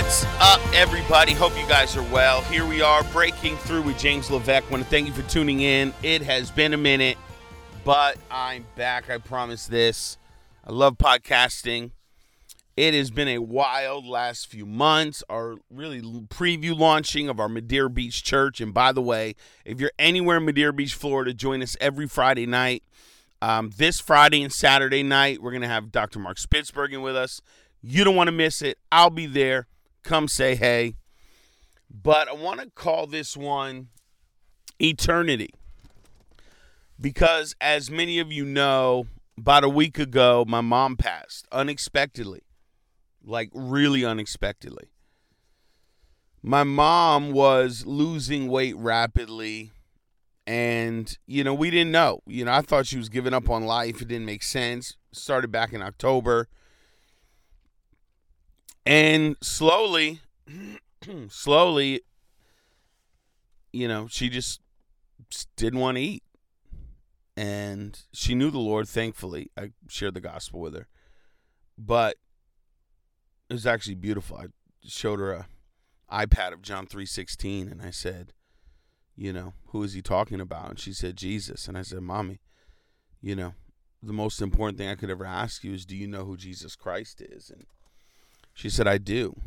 What's up, everybody? Hope you guys are well. Here we are breaking through with James Levesque. Want to thank you for tuning in. It has been a minute, but I'm back. I promise this. I love podcasting. It has been a wild last few months. Our really preview launching of our Madeira Beach Church. And by the way, if you're anywhere in Madeira Beach, Florida, join us every Friday night. Um, this Friday and Saturday night, we're going to have Dr. Mark Spitsbergen with us. You don't want to miss it. I'll be there. Come say hey. But I want to call this one Eternity. Because as many of you know, about a week ago, my mom passed unexpectedly. Like, really unexpectedly. My mom was losing weight rapidly. And, you know, we didn't know. You know, I thought she was giving up on life. It didn't make sense. Started back in October and slowly, slowly, you know, she just didn't want to eat. And she knew the Lord, thankfully. I shared the gospel with her. But it was actually beautiful. I showed her a iPad of John 3:16 and I said, you know, who is he talking about? And she said Jesus. And I said, "Mommy, you know, the most important thing I could ever ask you is do you know who Jesus Christ is?" And she said, I do.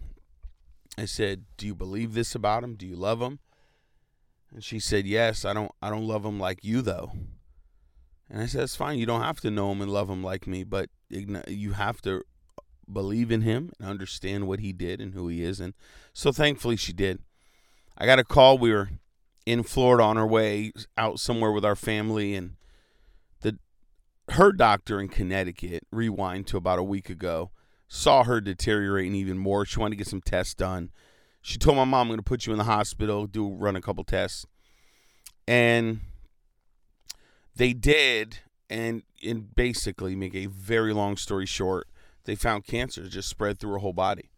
I said, Do you believe this about him? Do you love him? And she said, Yes, I don't I don't love him like you though. And I said, It's fine. You don't have to know him and love him like me, but you have to believe in him and understand what he did and who he is. And so thankfully she did. I got a call. We were in Florida on our way out somewhere with our family and the her doctor in Connecticut, rewind to about a week ago, saw her deteriorating even more. She wanted to get some tests done. She told my mom, I'm going to put you in the hospital, do run a couple tests. And they did. And, and basically, make a very long story short, they found cancer just spread through her whole body.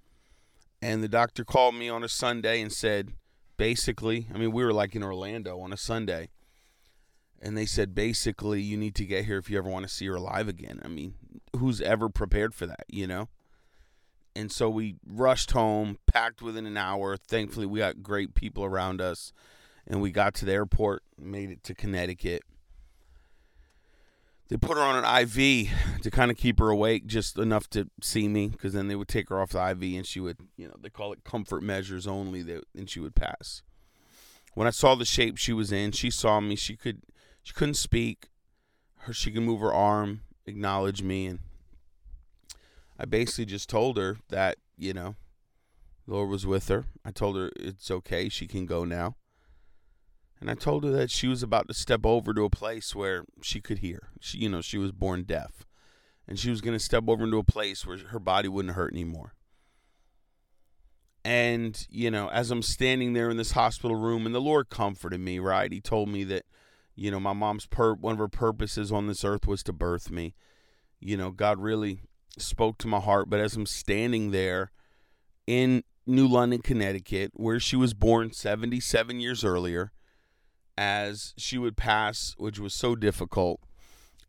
And the doctor called me on a Sunday and said, basically, I mean, we were like in Orlando on a Sunday. And they said, basically, you need to get here if you ever want to see her alive again. I mean, who's ever prepared for that, you know? And so we rushed home, packed within an hour. Thankfully, we got great people around us. And we got to the airport, made it to Connecticut. They put her on an IV to kind of keep her awake, just enough to see me, because then they would take her off the IV and she would, you know, they call it comfort measures only, that, and she would pass. When I saw the shape she was in, she saw me. She could, she couldn't speak. Her, she could move her arm, acknowledge me, and I basically just told her that, you know, the Lord was with her. I told her it's okay, she can go now. And I told her that she was about to step over to a place where she could hear. She, you know, she was born deaf. And she was going to step over into a place where her body wouldn't hurt anymore. And, you know, as I'm standing there in this hospital room, and the Lord comforted me, right? He told me that, you know, my mom's per- one of her purposes on this earth was to birth me. You know, God really spoke to my heart. But as I'm standing there in New London, Connecticut, where she was born 77 years earlier, as she would pass, which was so difficult,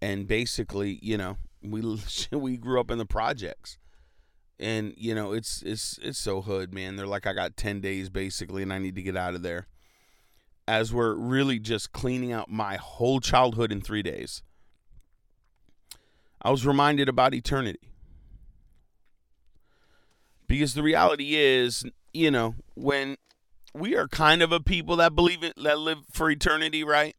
and basically, you know, we we grew up in the projects, and you know, it's it's it's so hood, man. They're like, I got 10 days basically, and I need to get out of there. As we're really just cleaning out my whole childhood in three days, I was reminded about eternity because the reality is, you know, when we are kind of a people that believe it, that live for eternity, right?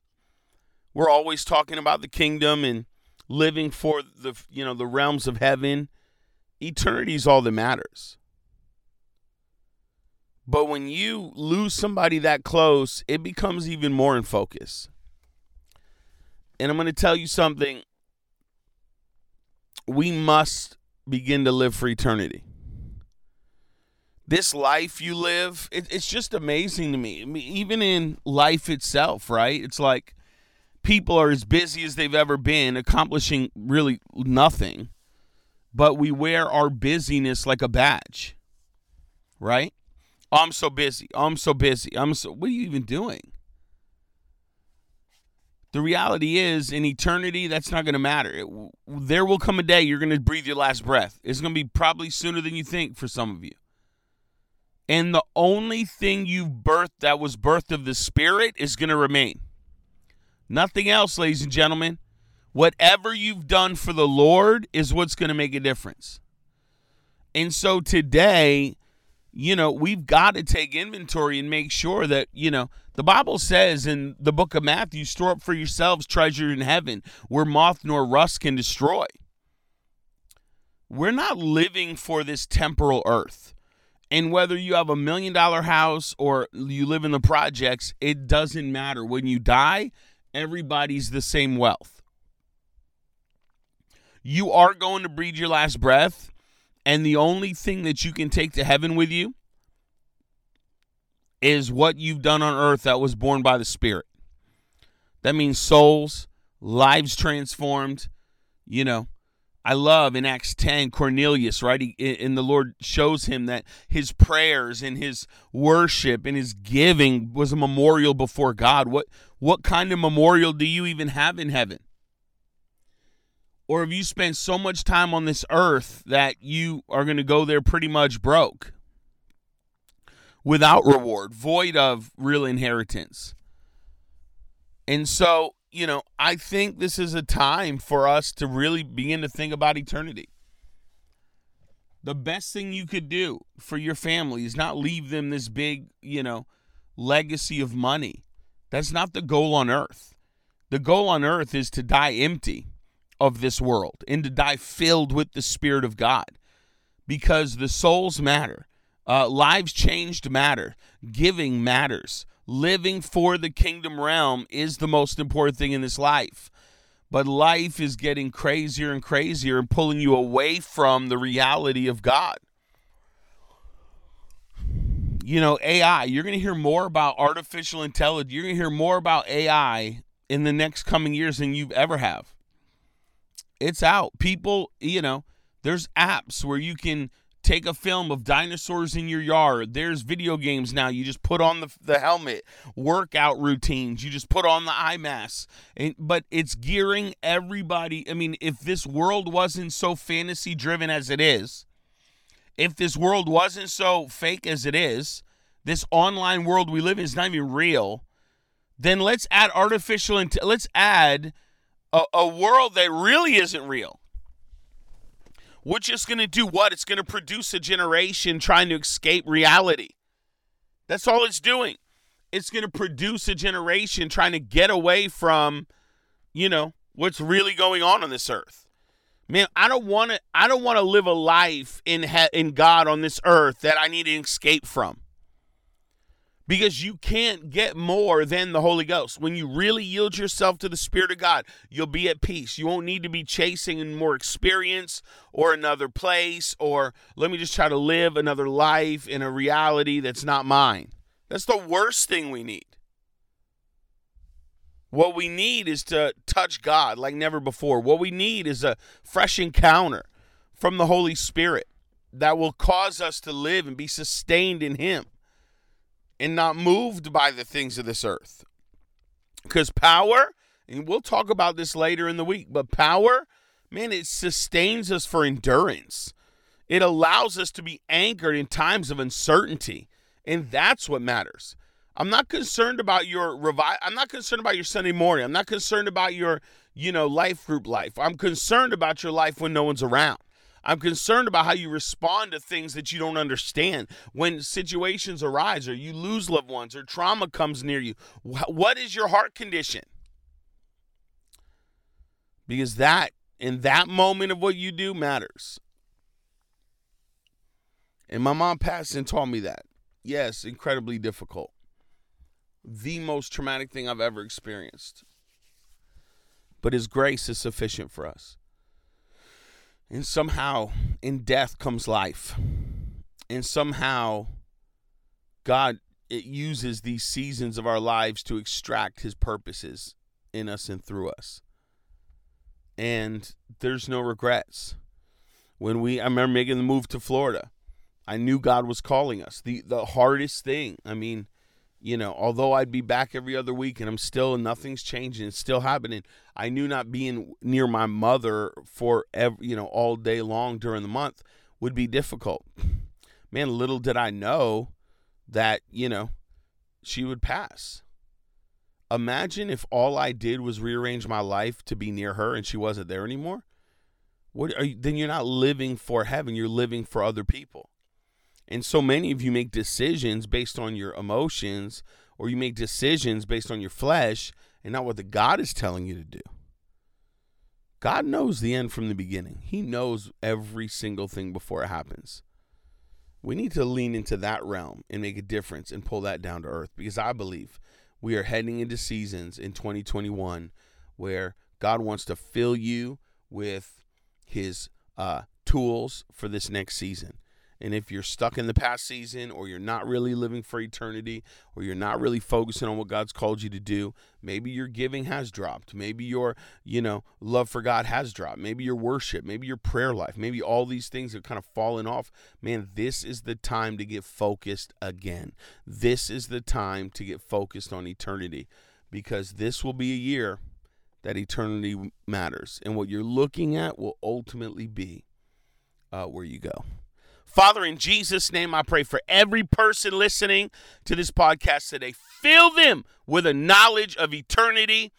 We're always talking about the kingdom and living for the, you know, the realms of heaven. Eternity is all that matters. But when you lose somebody that close, it becomes even more in focus. And I'm going to tell you something. We must begin to live for eternity this life you live, it, it's just amazing to me. I mean, even in life itself, right? It's like people are as busy as they've ever been, accomplishing really nothing, but we wear our busyness like a badge, right? Oh, I'm so busy. Oh, I'm so busy. I'm so. What are you even doing? The reality is, in eternity, that's not going to matter. It, there will come a day you're going to breathe your last breath. It's going to be probably sooner than you think for some of you. And the only thing you've birthed that was birthed of the Spirit is going to remain. Nothing else, ladies and gentlemen. Whatever you've done for the Lord is what's going to make a difference. And so today, you know, we've got to take inventory and make sure that, you know, the Bible says in the book of Matthew, store up for yourselves treasure in heaven where moth nor rust can destroy. We're not living for this temporal earth. And whether you have a million dollar house or you live in the projects, it doesn't matter. When you die, everybody's the same wealth. You are going to breathe your last breath, and the only thing that you can take to heaven with you is what you've done on earth that was born by the Spirit. That means souls, lives transformed, you know. I love in Acts 10 Cornelius, right? He, and the Lord shows him that his prayers and his worship and his giving was a memorial before God. What what kind of memorial do you even have in heaven? Or have you spent so much time on this earth that you are going to go there pretty much broke? Without reward, void of real inheritance. And so, you know, I think this is a time for us to really begin to think about eternity. The best thing you could do for your family is not leave them this big, you know, legacy of money. That's not the goal on earth. The goal on earth is to die empty of this world and to die filled with the Spirit of God because the souls matter. Uh, lives changed matter. Giving matters. Living for the kingdom realm is the most important thing in this life. But life is getting crazier and crazier and pulling you away from the reality of God. You know, AI, you're going to hear more about artificial intelligence. You're going to hear more about AI in the next coming years than you've ever have. It's out. People, you know, there's apps where you can take a film of dinosaurs in your yard. There's video games now. You just put on the, the helmet. Workout routines. You just put on the eye mask. And, but it's gearing everybody. I mean, if this world wasn't so fantasy driven as it is, if this world wasn't so fake as it is, this online world we live in is not even real, then let's add artificial, let's add a, a world that really isn't real. We're just going to do what? It's going to produce a generation trying to escape reality. That's all it's doing. It's going to produce a generation trying to get away from, you know, what's really going on on this earth. Man, I don't want to. I don't want to live a life in he- in God on this earth that I need to escape from because you can't get more than the Holy Ghost. When you really yield yourself to the Spirit of God, you'll be at peace. You won't need to be chasing more experience or another place or let me just try to live another life in a reality that's not mine. That's the worst thing we need. What we need is to touch God like never before. What we need is a fresh encounter from the Holy Spirit that will cause us to live and be sustained in Him and not moved by the things of this earth. Because power, and we'll talk about this later in the week, but power, man, it sustains us for endurance. It allows us to be anchored in times of uncertainty. And that's what matters. I'm not concerned about your revi- I'm not concerned about your Sunday morning. I'm not concerned about your, you know, life group life. I'm concerned about your life when no one's around. I'm concerned about how you respond to things that you don't understand when situations arise or you lose loved ones or trauma comes near you. What is your heart condition? Because that, in that moment of what you do, matters. And my mom passed and taught me that. Yes, incredibly difficult. The most traumatic thing I've ever experienced. But His grace is sufficient for us. And somehow in death comes life. And somehow God it uses these seasons of our lives to extract his purposes in us and through us. And there's no regrets. When we I remember making the move to Florida, I knew God was calling us. The the hardest thing, I mean, you know, although I'd be back every other week and I'm still nothing's changing, it's still happening. I knew not being near my mother for every, you know, all day long during the month would be difficult. man, little did I know that, you know, she would pass. Imagine if all I did was rearrange my life to be near her and she wasn't there anymore. What are you, then you're not living for heaven, you're living for other people. And so many of you make decisions based on your emotions or you make decisions based on your flesh and not what the God is telling you to do. God knows the end from the beginning. He knows every single thing before it happens. We need to lean into that realm and make a difference and pull that down to earth because I believe we are heading into seasons in 2021 where God wants to fill you with his uh, tools for this next season. And if you're stuck in the past season or you're not really living for eternity or you're not really focusing on what God's called you to do, maybe your giving has dropped. Maybe your, you know, love for God has dropped. Maybe your worship, maybe your prayer life, maybe all these things have kind of fallen off. Man, this is the time to get focused again. This is the time to get focused on eternity because this will be a year that eternity matters. And what you're looking at will ultimately be uh, where you go. Father, in Jesus' name, I pray for every person listening to this podcast today. Fill them with a knowledge of eternity,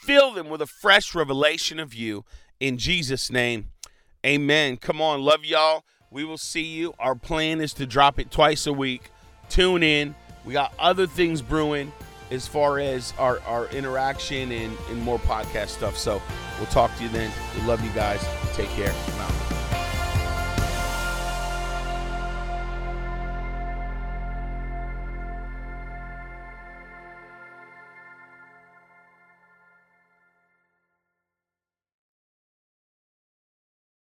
fill them with a fresh revelation of you. In Jesus' name, amen. Come on, love y'all. We will see you. Our plan is to drop it twice a week. Tune in. We got other things brewing as far as our, our interaction and, and more podcast stuff. So we'll talk to you then. We love you guys. Take care.